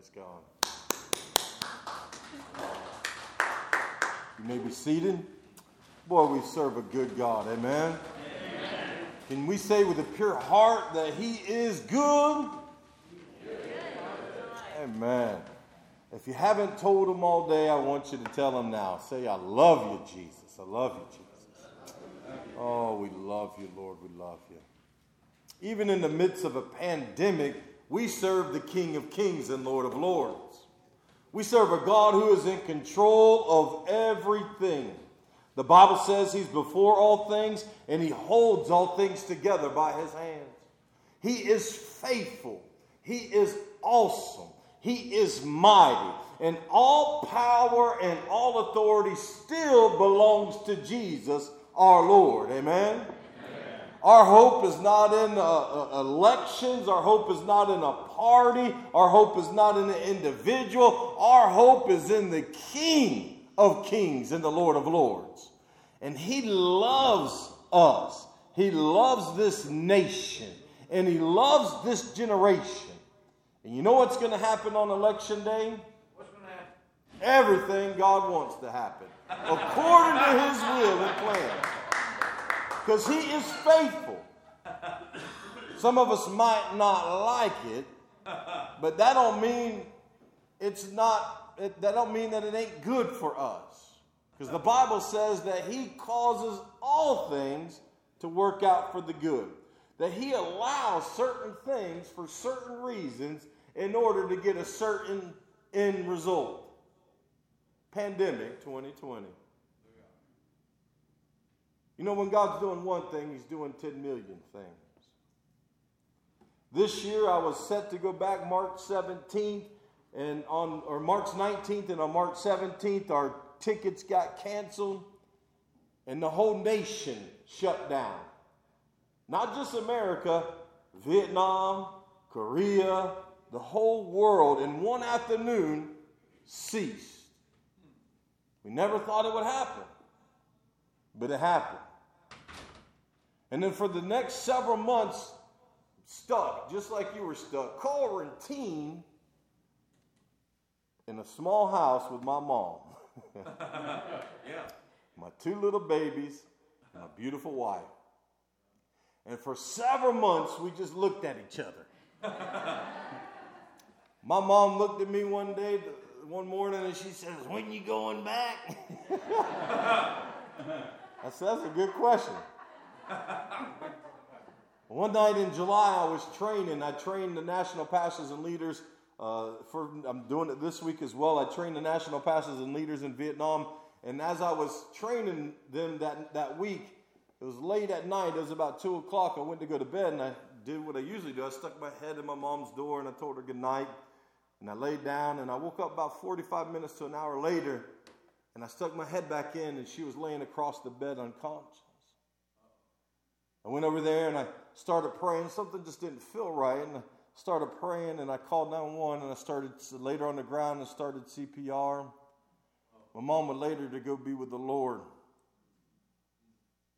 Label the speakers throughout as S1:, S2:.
S1: Praise God. You may be seated. Boy, we serve a good God. Amen. Amen. Can we say with a pure heart that He is good? Amen. If you haven't told Him all day, I want you to tell Him now. Say, I love you, Jesus. I love you, Jesus. Oh, we love you, Lord. We love you. Even in the midst of a pandemic, we serve the King of Kings and Lord of Lords. We serve a God who is in control of everything. The Bible says he's before all things and he holds all things together by his hands. He is faithful. He is awesome. He is mighty. And all power and all authority still belongs to Jesus, our Lord. Amen? Our hope is not in uh, uh, elections. Our hope is not in a party. Our hope is not in an individual. Our hope is in the King of kings and the Lord of lords. And He loves us. He loves this nation. And He loves this generation. And you know what's going to happen on election day?
S2: What's going to happen?
S1: Everything God wants to happen according to His will and plan because he is faithful. Some of us might not like it, but that don't mean it's not. It, that don't mean that it ain't good for us, because the Bible says that He causes all things to work out for the good. That He allows certain things for certain reasons in order to get a certain end result. Pandemic 2020. You know, when God's doing one thing, He's doing 10 million things. This year, I was set to go back March 17th, and on or March 19th, and on March 17th, our tickets got canceled, and the whole nation shut down. Not just America, Vietnam, Korea, the whole world in one afternoon ceased. We never thought it would happen, but it happened. And then for the next several months, stuck, just like you were stuck, quarantined in a small house with my mom.
S2: yeah.
S1: My two little babies, my beautiful wife. And for several months, we just looked at each other. my mom looked at me one day, one morning, and she says, When you going back? I said, That's a good question. One night in July, I was training. I trained the national pastors and leaders. Uh, for I'm doing it this week as well. I trained the national pastors and leaders in Vietnam. And as I was training them that, that week, it was late at night. It was about 2 o'clock. I went to go to bed and I did what I usually do. I stuck my head in my mom's door and I told her good night. And I laid down and I woke up about 45 minutes to an hour later and I stuck my head back in and she was laying across the bed unconscious. I went over there and I started praying. Something just didn't feel right. And I started praying and I called 911 and I started later on the ground and started CPR. My mom would later to go be with the Lord.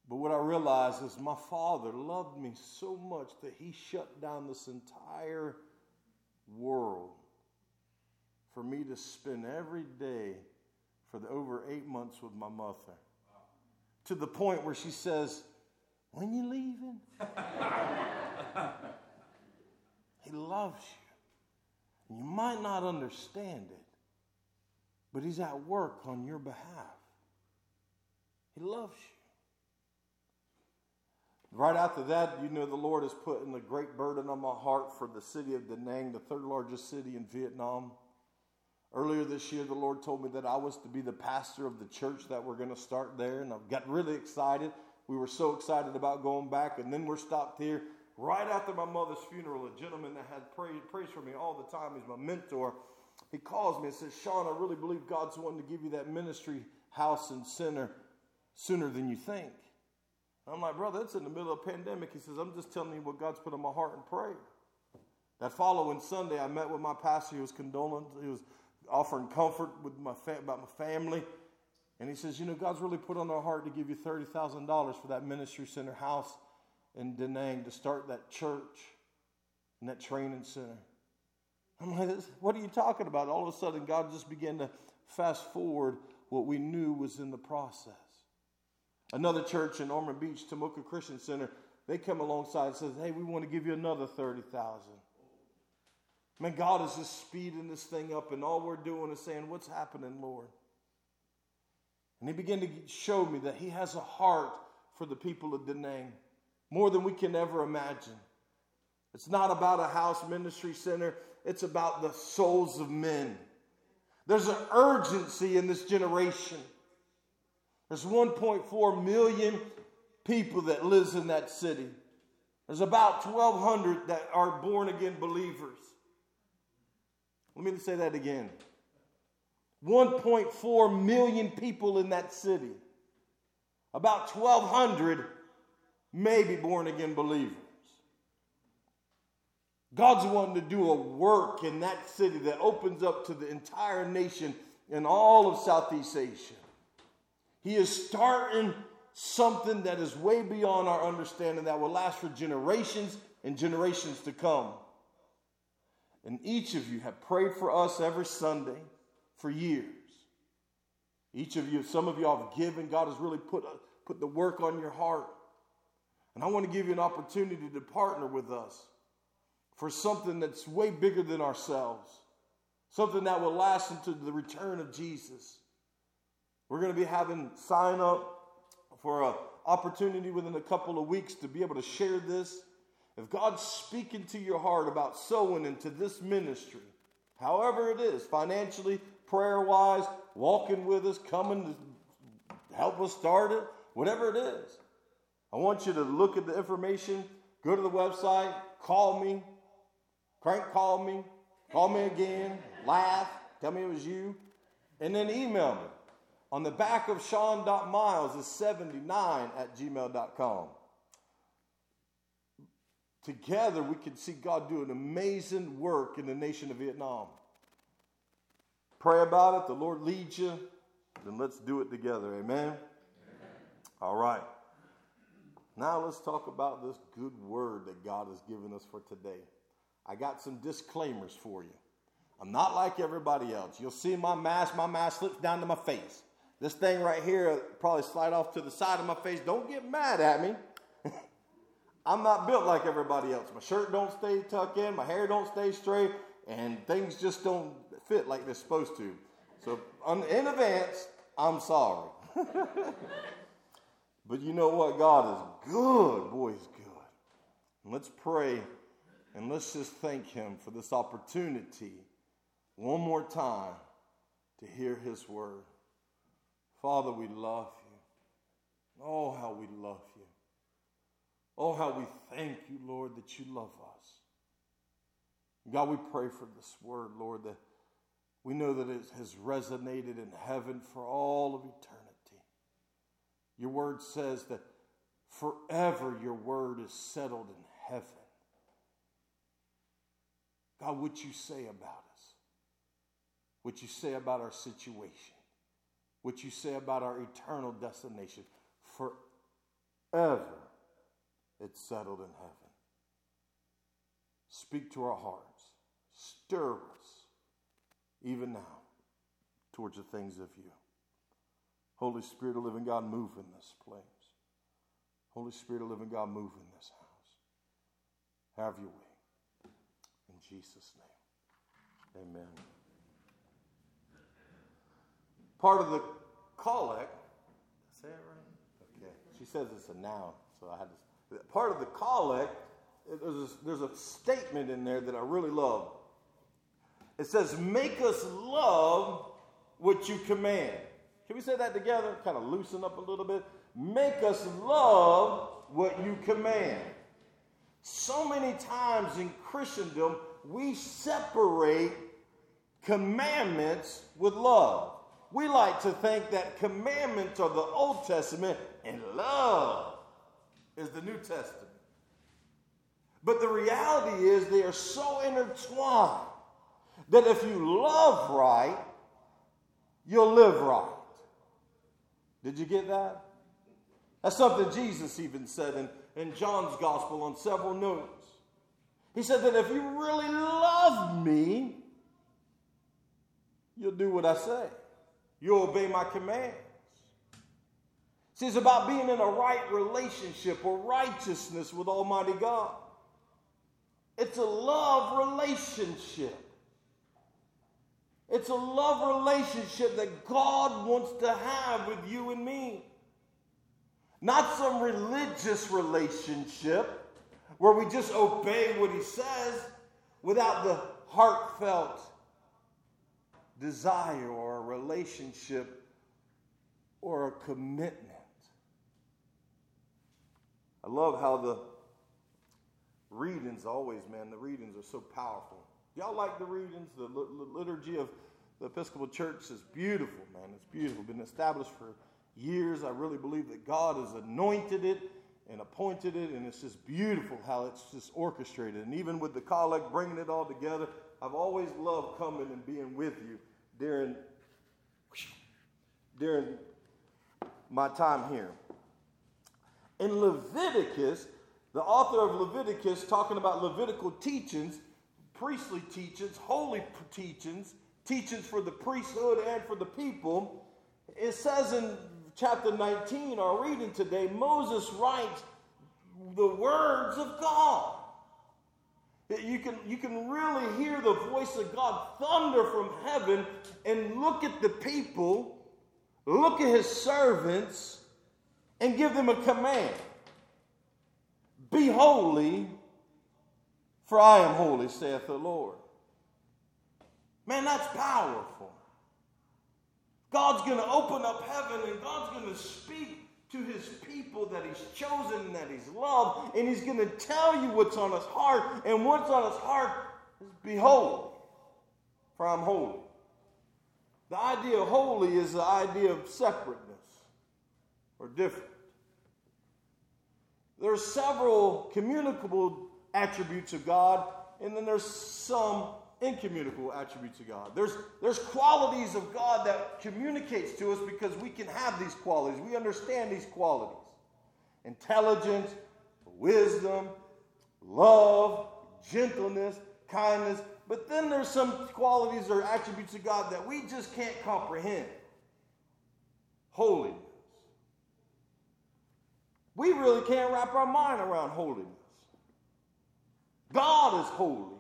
S1: But what I realized is my father loved me so much that he shut down this entire world for me to spend every day for the over eight months with my mother. To the point where she says, when you leaving? he loves you. You might not understand it, but he's at work on your behalf. He loves you. Right after that, you know, the Lord has put in a great burden on my heart for the city of Da Nang, the third largest city in Vietnam. Earlier this year, the Lord told me that I was to be the pastor of the church that we're going to start there, and I got really excited. We were so excited about going back, and then we're stopped here right after my mother's funeral. A gentleman that had prayed, prays for me all the time. He's my mentor. He calls me and says, Sean, I really believe God's wanting to give you that ministry house and center sooner than you think. I'm like, brother, it's in the middle of a pandemic. He says, I'm just telling you what God's put in my heart and pray. That following Sunday, I met with my pastor. He was condoling, he was offering comfort with my about my family. And he says, You know, God's really put on our heart to give you $30,000 for that ministry center house in Da Nang to start that church and that training center. I'm like, what are you talking about? All of a sudden, God just began to fast forward what we knew was in the process. Another church in Ormond Beach, Tomoka Christian Center, they come alongside and says, hey, we want to give you another 30000 Man, God is just speeding this thing up, and all we're doing is saying, What's happening, Lord? And He began to show me that He has a heart for the people of Da Nang, more than we can ever imagine. It's not about a house ministry center, it's about the souls of men. There's an urgency in this generation. There's 1.4 million people that lives in that city. There's about 1,200 that are born again believers. Let me say that again. 1.4 million people in that city. About 1,200 maybe born again believers. God's wanting to do a work in that city that opens up to the entire nation and all of Southeast Asia. He is starting something that is way beyond our understanding that will last for generations and generations to come. And each of you have prayed for us every Sunday for years. Each of you, some of y'all have given. God has really put, a, put the work on your heart. And I want to give you an opportunity to partner with us for something that's way bigger than ourselves, something that will last into the return of Jesus. We're going to be having sign up for an opportunity within a couple of weeks to be able to share this if God's speaking to your heart about sowing into this ministry, however it is, financially, prayer wise, walking with us, coming to help us start it, whatever it is, I want you to look at the information, go to the website, call me, crank call me, call me again, laugh, tell me it was you, and then email me. On the back of Sean.miles is 79 at gmail.com. Together, we can see God do an amazing work in the nation of Vietnam. Pray about it, the Lord leads you, then let's do it together. Amen? Amen? All right. Now let's talk about this good word that God has given us for today. I got some disclaimers for you. I'm not like everybody else. You'll see my mask, my mask slips down to my face. This thing right here probably slide off to the side of my face. Don't get mad at me. I'm not built like everybody else. My shirt don't stay tucked in, my hair don't stay straight, and things just don't fit like they're supposed to. So in advance, I'm sorry. but you know what? God is good. Boy, He's good. And let's pray and let's just thank Him for this opportunity one more time to hear His word. Father, we love you. Oh, how we love you. Oh, how we thank you, Lord, that you love us. God, we pray for this word, Lord, that we know that it has resonated in heaven for all of eternity. Your word says that forever your word is settled in heaven. God, what you say about us, what you say about our situation, what you say about our eternal destination, forever it's settled in heaven. Speak to our hearts. Stir us, even now, towards the things of you. Holy Spirit of living God, move in this place. Holy Spirit of living God, move in this house. Have your way. In Jesus' name. Amen. Part of the collect, say it right? Okay. She says it's a noun, so I had to part of the collect, there's a, there's a statement in there that I really love. It says, Make us love what you command. Can we say that together? Kind of loosen up a little bit. Make us love what you command. So many times in Christendom, we separate commandments with love. We like to think that commandments are the Old Testament and love is the New Testament. But the reality is they are so intertwined that if you love right, you'll live right. Did you get that? That's something Jesus even said in, in John's gospel on several notes. He said that if you really love me, you'll do what I say. You'll obey my commands. See, it's about being in a right relationship or righteousness with Almighty God. It's a love relationship. It's a love relationship that God wants to have with you and me. Not some religious relationship where we just obey what He says without the heartfelt desire or a relationship or a commitment. I love how the readings always, man, the readings are so powerful. Y'all like the readings? The liturgy of the Episcopal Church is beautiful, man. It's beautiful. Been established for years. I really believe that God has anointed it and appointed it, and it's just beautiful how it's just orchestrated. And even with the collect, bringing it all together, I've always loved coming and being with you during during my time here. In Leviticus, the author of Leviticus, talking about Levitical teachings, priestly teachings, holy teachings, teachings for the priesthood and for the people, it says in chapter 19, our reading today, Moses writes the words of God. You can, you can really hear the voice of God thunder from heaven and look at the people, look at his servants, and give them a command Be holy, for I am holy, saith the Lord. Man, that's powerful. God's going to open up heaven and God's going to speak to his people that he's chosen and that he's loved, and he's going to tell you what's on his heart, and what's on his heart is behold, for I'm holy. The idea of holy is the idea of separateness or different. There are several communicable attributes of God, and then there's some incommunicable attributes of God. There's, there's qualities of God that communicates to us because we can have these qualities. We understand these qualities. Intelligence, wisdom, love, gentleness, kindness. But then there's some qualities or attributes of God that we just can't comprehend. Holiness. We really can't wrap our mind around holiness. God is holy,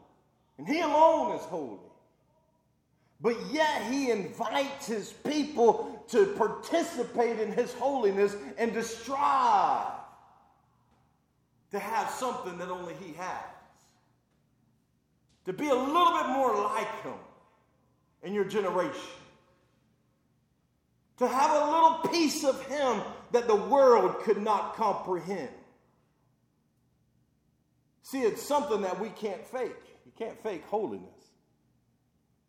S1: and He alone is holy. But yet He invites His people to participate in His holiness and to strive to have something that only He has. To be a little bit more like Him in your generation. To have a little piece of Him that the world could not comprehend. See, it's something that we can't fake. You can't fake holiness.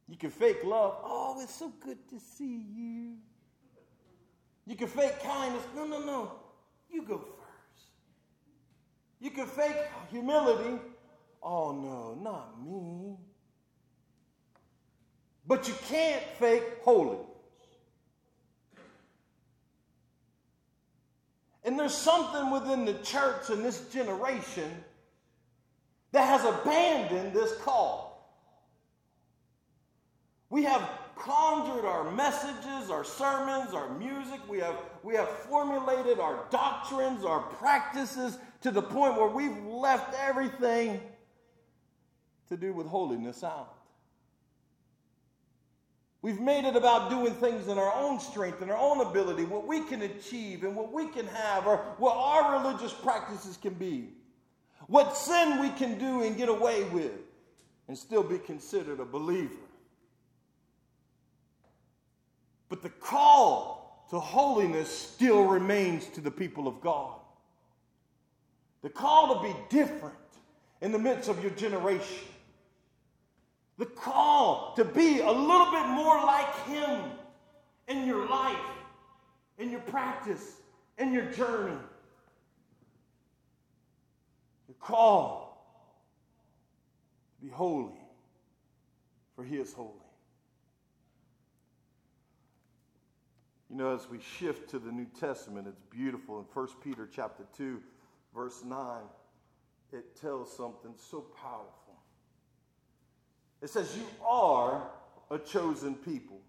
S1: You can fake love. Oh, it's so good to see you. You can fake kindness. No, no, no. You go first. You can fake humility. Oh, no, not me. But you can't fake holiness. And there's something within the church in this generation that has abandoned this call. We have conjured our messages, our sermons, our music. We have, we have formulated our doctrines, our practices to the point where we've left everything to do with holiness out. We've made it about doing things in our own strength and our own ability, what we can achieve and what we can have, or what our religious practices can be. What sin we can do and get away with and still be considered a believer. But the call to holiness still remains to the people of God. The call to be different in the midst of your generation. The call to be a little bit more like Him in your life, in your practice, in your journey. Call to be holy, for He is holy. You know, as we shift to the New Testament, it's beautiful. In 1 Peter chapter 2, verse 9, it tells something so powerful. It says, You are a chosen people,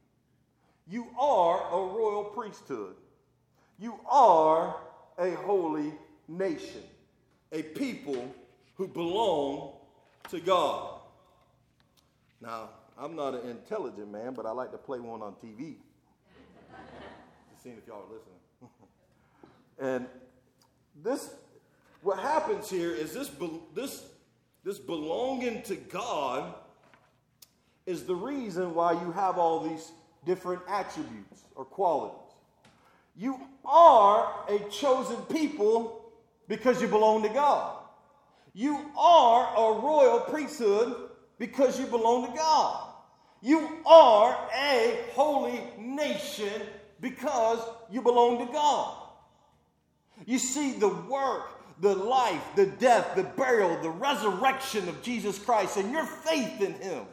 S1: you are a royal priesthood, you are a holy nation, a people who belong to God. Now, I'm not an intelligent man, but I like to play one on TV. Just seeing if y'all are listening. and this, what happens here is this, this, this belonging to God is the reason why you have all these different attributes or qualities. You are a chosen people because you belong to God. You are a royal priesthood because you belong to God. You are a holy nation because you belong to God. You see, the work, the life, the death, the burial, the resurrection of Jesus Christ, and your faith in Him,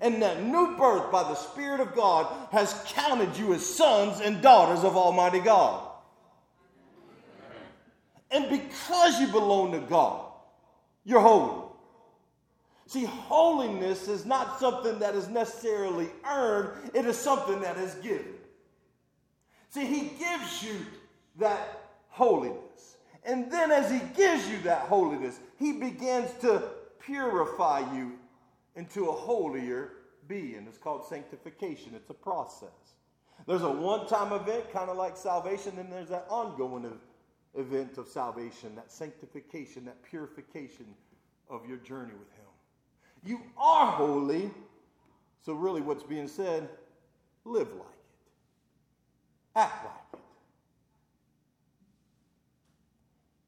S1: and that new birth by the Spirit of God has counted you as sons and daughters of Almighty God. And because you belong to God, you're holy. See, holiness is not something that is necessarily earned, it is something that is given. See, He gives you that holiness. And then, as He gives you that holiness, He begins to purify you into a holier being. It's called sanctification, it's a process. There's a one time event, kind of like salvation, and there's that ongoing event of salvation, that sanctification, that purification of your journey with Him. You are holy. So, really, what's being said, live like it, act like it.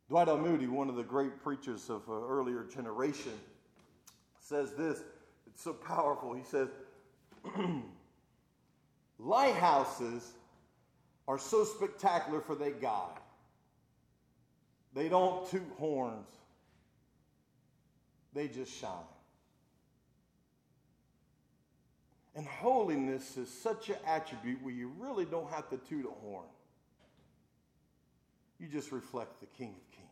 S1: Dwight L. Moody, one of the great preachers of an earlier generation, says this. It's so powerful. He says, Lighthouses are so spectacular for they guide. They don't toot horns, they just shine. And holiness is such an attribute where you really don't have to toot a horn. You just reflect the King of Kings.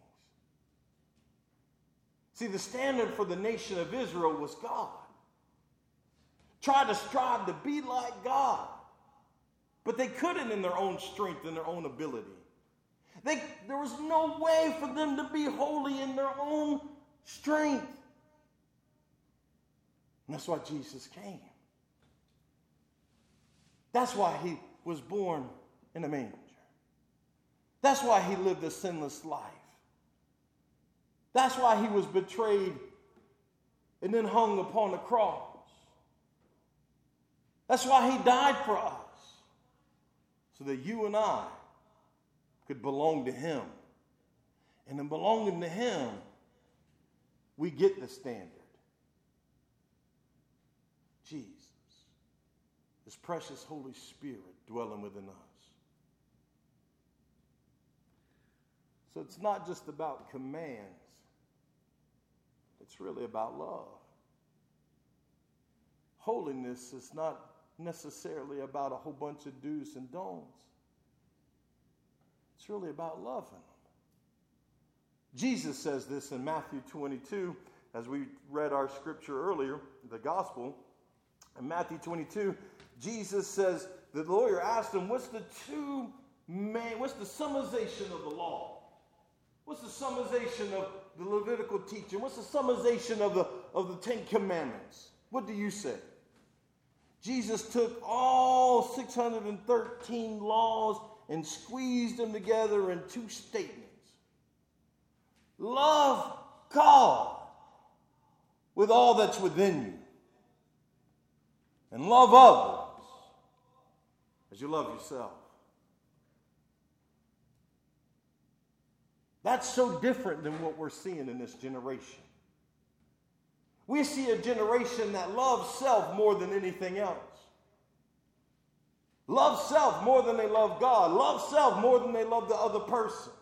S1: See, the standard for the nation of Israel was God. Try to strive to be like God. But they couldn't in their own strength and their own ability. They, there was no way for them to be holy in their own strength. And that's why Jesus came. That's why he was born in a manger. That's why he lived a sinless life. That's why he was betrayed and then hung upon the cross. That's why he died for us, so that you and I could belong to him. And in belonging to him, we get the standard. Jesus. His precious Holy Spirit dwelling within us. So it's not just about commands, it's really about love. Holiness is not necessarily about a whole bunch of do's and don'ts, it's really about loving them. Jesus says this in Matthew 22, as we read our scripture earlier, the gospel. In Matthew 22, Jesus says, the lawyer asked him, What's the two main, what's the summarization of the law? What's the summarization of the Levitical teaching? What's the summarization of the, of the Ten Commandments? What do you say? Jesus took all 613 laws and squeezed them together in two statements Love God with all that's within you, and love others as you love yourself. That's so different than what we're seeing in this generation. We see a generation that loves self more than anything else. Love self more than they love God. Love self more than they love the other person.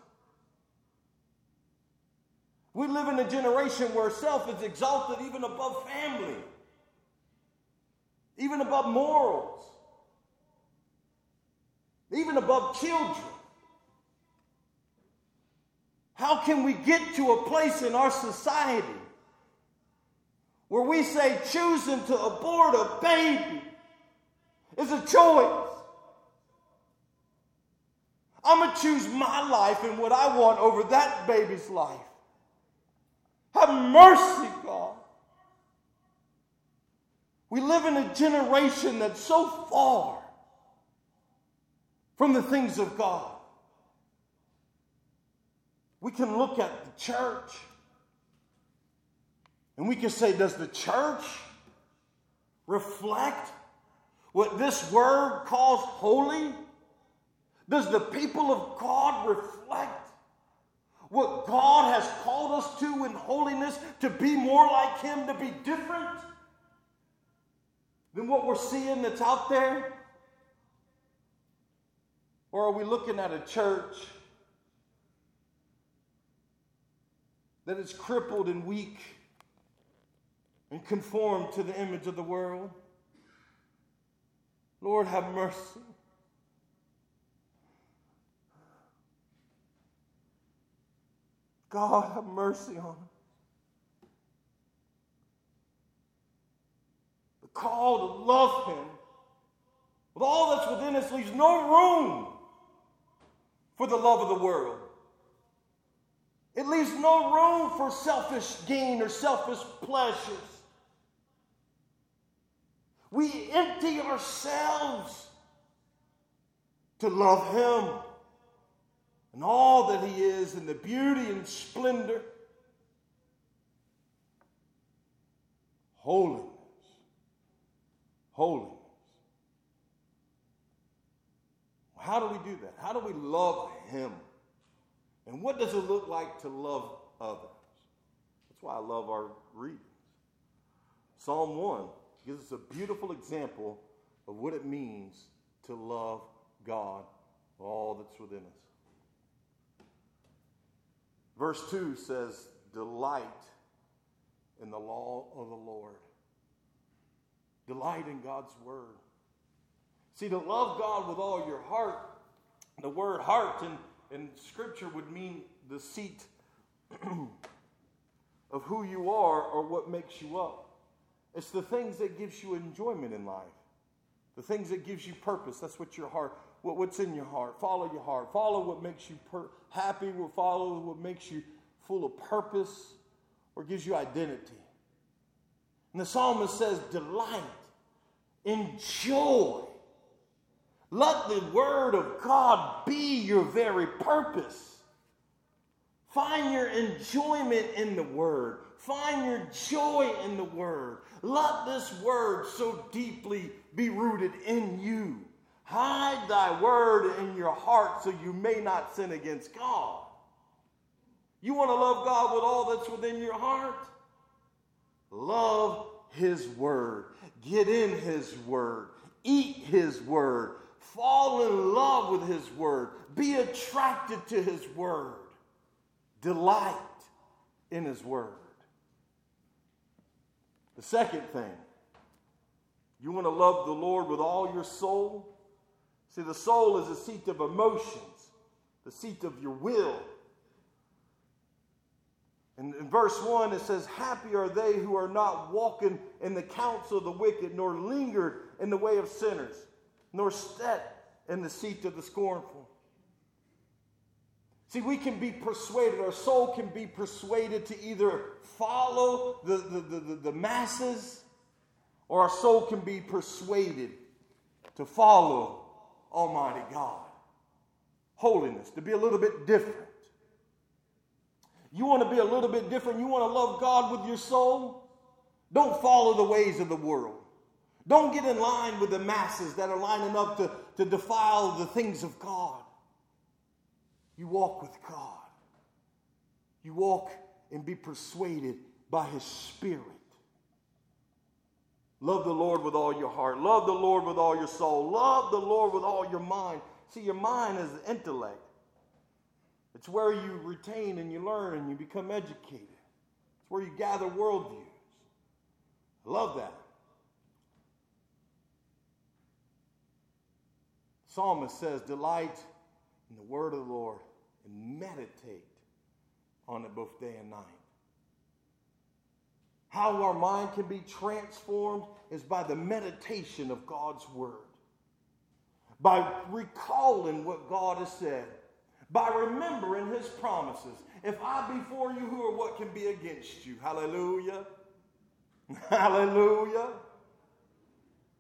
S1: We live in a generation where self is exalted even above family, even above morals even above children. How can we get to a place in our society where we say choosing to abort a baby is a choice? I'm going to choose my life and what I want over that baby's life. Have mercy, God. We live in a generation that's so far from the things of God. We can look at the church and we can say, does the church reflect what this word calls holy? Does the people of God reflect what God has called us to in holiness to be more like Him, to be different than what we're seeing that's out there? Or are we looking at a church that is crippled and weak and conformed to the image of the world? Lord, have mercy. God, have mercy on them. The call to love Him with all that's within us leaves no room for the love of the world. It leaves no room for selfish gain or selfish pleasures. We empty ourselves to love Him and all that He is in the beauty and splendor. Holiness. Holiness. How do we do that? How do we love Him? And what does it look like to love others? That's why I love our readings. Psalm 1 gives us a beautiful example of what it means to love God, all that's within us. Verse 2 says, Delight in the law of the Lord. Delight in God's word. See, to love God with all your heart, the word heart in, in Scripture would mean the seat of who you are or what makes you up. It's the things that gives you enjoyment in life. The things that gives you purpose. That's what your heart, what's in your heart. Follow your heart. Follow what makes you per- happy. Follow what makes you full of purpose or gives you identity. And the psalmist says, delight, enjoy. Let the word of God be your very purpose. Find your enjoyment in the word. Find your joy in the word. Let this word so deeply be rooted in you. Hide thy word in your heart so you may not sin against God. You want to love God with all that's within your heart? Love his word. Get in his word. Eat his word. Fall in love with his word. Be attracted to his word. Delight in his word. The second thing, you want to love the Lord with all your soul? See, the soul is a seat of emotions, the seat of your will. And in verse 1, it says, Happy are they who are not walking in the counsel of the wicked, nor lingered in the way of sinners, nor sat in the seat of the scornful. See, we can be persuaded, our soul can be persuaded to either follow the, the, the, the, masses, or our soul can be persuaded to follow Almighty God. Holiness, to be a little bit different. You want to be a little bit different? You want to love God with your soul? Don't follow the ways of the world. Don't get in line with the masses that are lining up to, to defile the things of God. You walk with God. You walk and be persuaded by His Spirit. Love the Lord with all your heart. Love the Lord with all your soul. Love the Lord with all your mind. See, your mind is the intellect. It's where you retain and you learn and you become educated. It's where you gather worldviews. I love that. Psalmist says, Delight in the word of the Lord and meditate on it both day and night. How our mind can be transformed is by the meditation of God's Word, by recalling what God has said, by remembering His promises. If I be for you, who or what can be against you? Hallelujah. Hallelujah.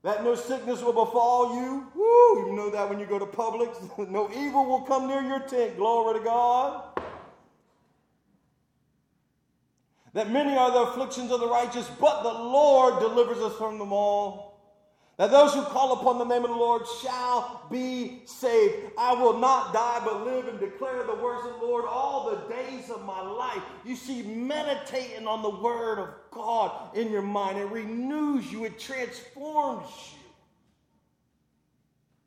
S1: That no sickness will befall you. Woo, you know that when you go to Publix. no evil will come near your tent. Glory to God. That many are the afflictions of the righteous, but the Lord delivers us from them all. That those who call upon the name of the Lord shall be saved. I will not die, but live and declare the words of the Lord all the days of my life. You see, meditating on the word of God in your mind, it renews you, it transforms you.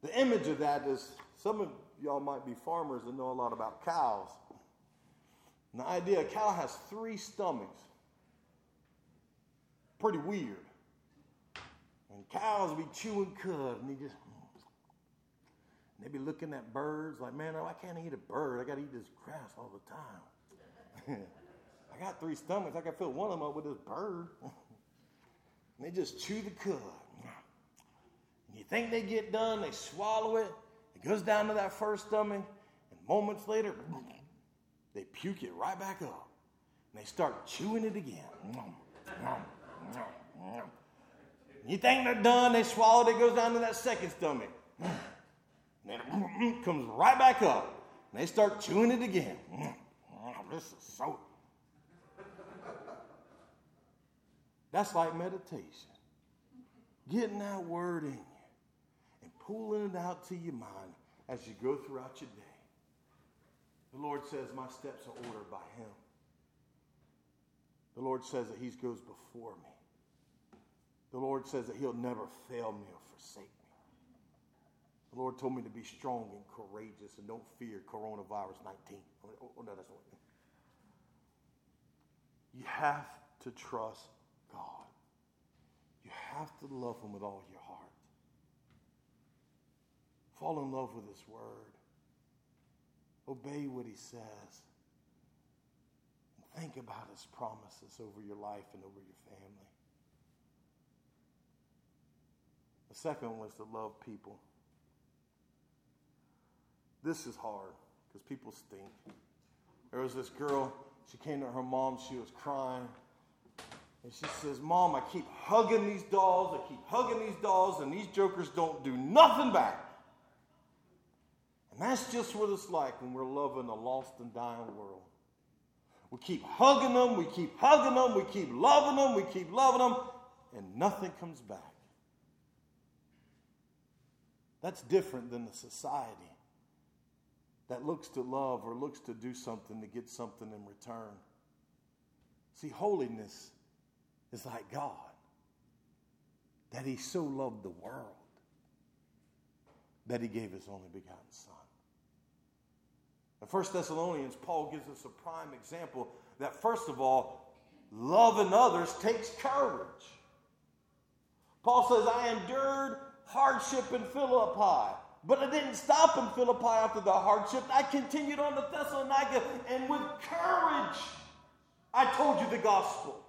S1: The image of that is some of y'all might be farmers and know a lot about cows. And the idea a cow has three stomachs. Pretty weird. And cows be chewing cud, and they just and they be looking at birds like, man, I can't eat a bird. I got to eat this grass all the time. I got three stomachs. I can fill one of them up with this bird. and they just chew the cud. And you think they get done, they swallow it. It goes down to that first stomach, and moments later, they puke it right back up. And they start chewing it again. You think they're done, they swallow it, it goes down to that second stomach. And then it comes right back up. And they start chewing it again. This is so. That's like meditation. Getting that word in you and pulling it out to your mind as you go throughout your day. The Lord says, My steps are ordered by Him. The Lord says that He goes before me. The Lord says that He'll never fail me or forsake me. The Lord told me to be strong and courageous and don't fear coronavirus 19. Oh, oh, oh no, that's not You have to trust God. You have to love Him with all your heart. Fall in love with His Word. Obey what He says. And think about His promises over your life and over your family. The second one was to love people. This is hard because people stink. There was this girl, she came to her mom, she was crying. And she says, Mom, I keep hugging these dolls, I keep hugging these dolls, and these jokers don't do nothing back. That's just what it's like when we're loving a lost and dying world. We keep hugging them, we keep hugging them, we keep loving them, we keep loving them, and nothing comes back. That's different than the society that looks to love or looks to do something to get something in return. See, holiness is like God, that He so loved the world that He gave His only begotten Son. In 1 Thessalonians, Paul gives us a prime example that, first of all, loving others takes courage. Paul says, I endured hardship in Philippi. But it didn't stop in Philippi after the hardship. I continued on to Thessalonica, and with courage, I told you the gospel.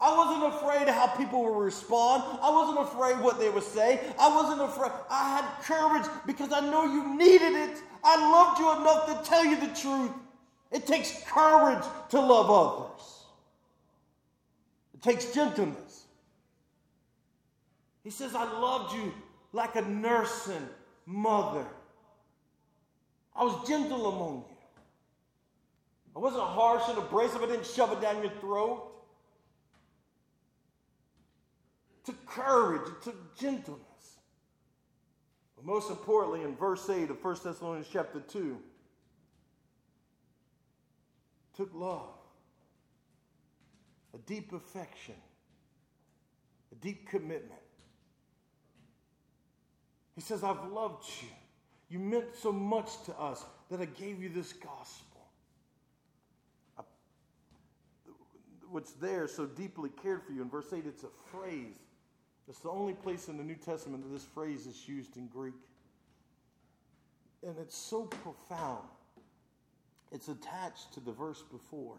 S1: I wasn't afraid of how people would respond. I wasn't afraid what they would say. I wasn't afraid. I had courage because I know you needed it. I loved you enough to tell you the truth. It takes courage to love others, it takes gentleness. He says, I loved you like a nursing mother. I was gentle among you. I wasn't harsh and abrasive. I didn't shove it down your throat. It took courage. It took gentleness. But most importantly, in verse 8 of 1 Thessalonians chapter 2, took love, a deep affection, a deep commitment. He says, I've loved you. You meant so much to us that I gave you this gospel. I, what's there so deeply cared for you. In verse 8, it's a phrase. It's the only place in the New Testament that this phrase is used in Greek. And it's so profound It's attached to the verse before.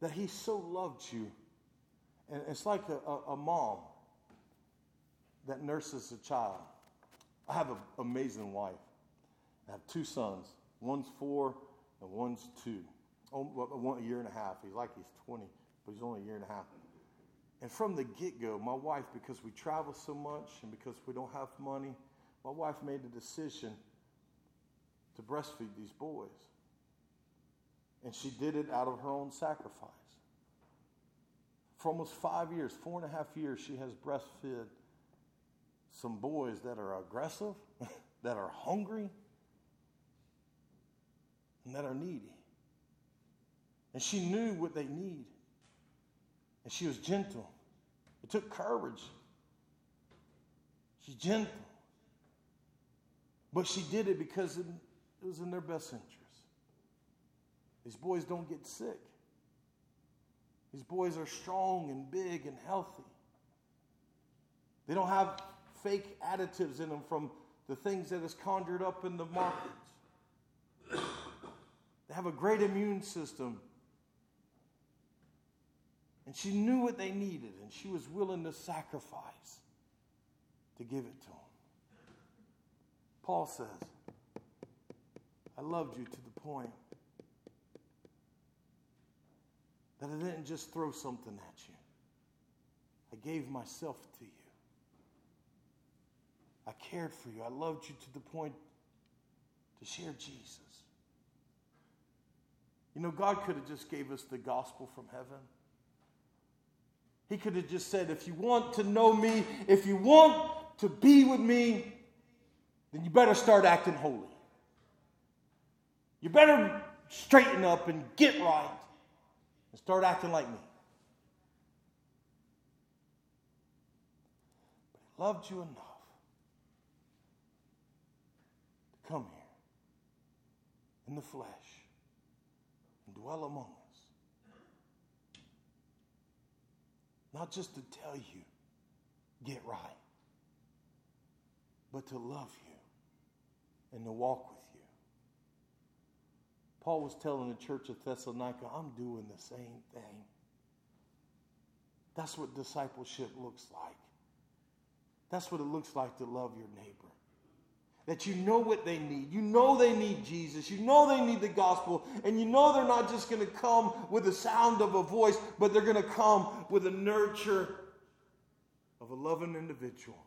S1: That he so loved you. And it's like a, a, a mom that nurses a child. I have an amazing wife. I have two sons. One's four and one's two. Oh, one a year and a half. He's like he's 20, but he's only a year and a half. And from the get go, my wife, because we travel so much and because we don't have money, my wife made a decision to breastfeed these boys. And she did it out of her own sacrifice. For almost five years, four and a half years, she has breastfed some boys that are aggressive, that are hungry, and that are needy. And she knew what they need. And she was gentle. It took courage. She's gentle. But she did it because it, was in their best interest. These boys don't get sick. These boys are strong and big and healthy. They don't have fake additives in them from the things that is conjured up in the markets. They have a great immune system. And she knew what they needed, and she was willing to sacrifice to give it to them. Paul says, I loved you to the point that I didn't just throw something at you, I gave myself to you. I cared for you. I loved you to the point to share Jesus. You know, God could have just gave us the gospel from heaven. He could have just said, if you want to know me, if you want to be with me, then you better start acting holy. You better straighten up and get right and start acting like me. But he loved you enough to come here in the flesh and dwell among us. Not just to tell you, get right, but to love you and to walk with you. Paul was telling the church of Thessalonica, I'm doing the same thing. That's what discipleship looks like. That's what it looks like to love your neighbor. That you know what they need. You know they need Jesus. You know they need the gospel. And you know they're not just going to come with the sound of a voice, but they're going to come with the nurture of a loving individual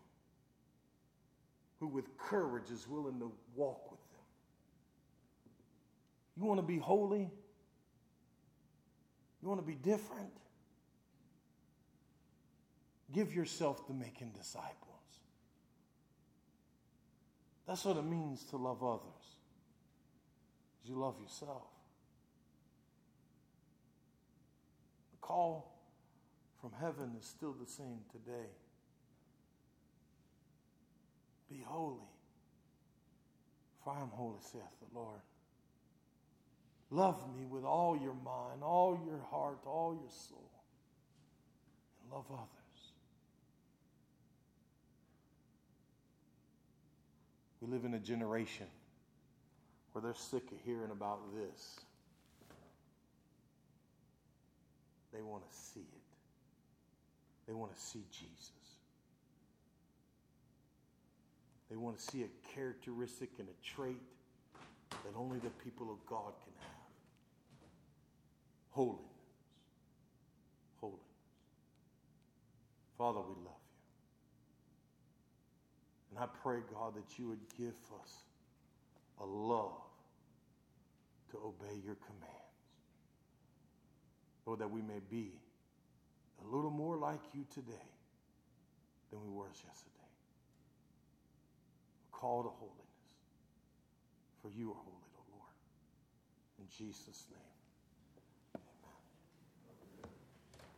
S1: who, with courage, is willing to walk with them. You want to be holy? You want to be different? Give yourself to making disciples. That's what it means to love others. You love yourself. The call from heaven is still the same today. Be holy, for I am holy, saith the Lord. Love me with all your mind, all your heart, all your soul, and love others. We live in a generation where they're sick of hearing about this. They want to see it. They want to see Jesus. They want to see a characteristic and a trait that only the people of God can have holiness. Holiness. Father, we love you. And I pray, God, that you would give us a love to obey your commands. Lord, that we may be a little more like you today than we were yesterday call to holiness. For you are holy, O Lord. In Jesus' name.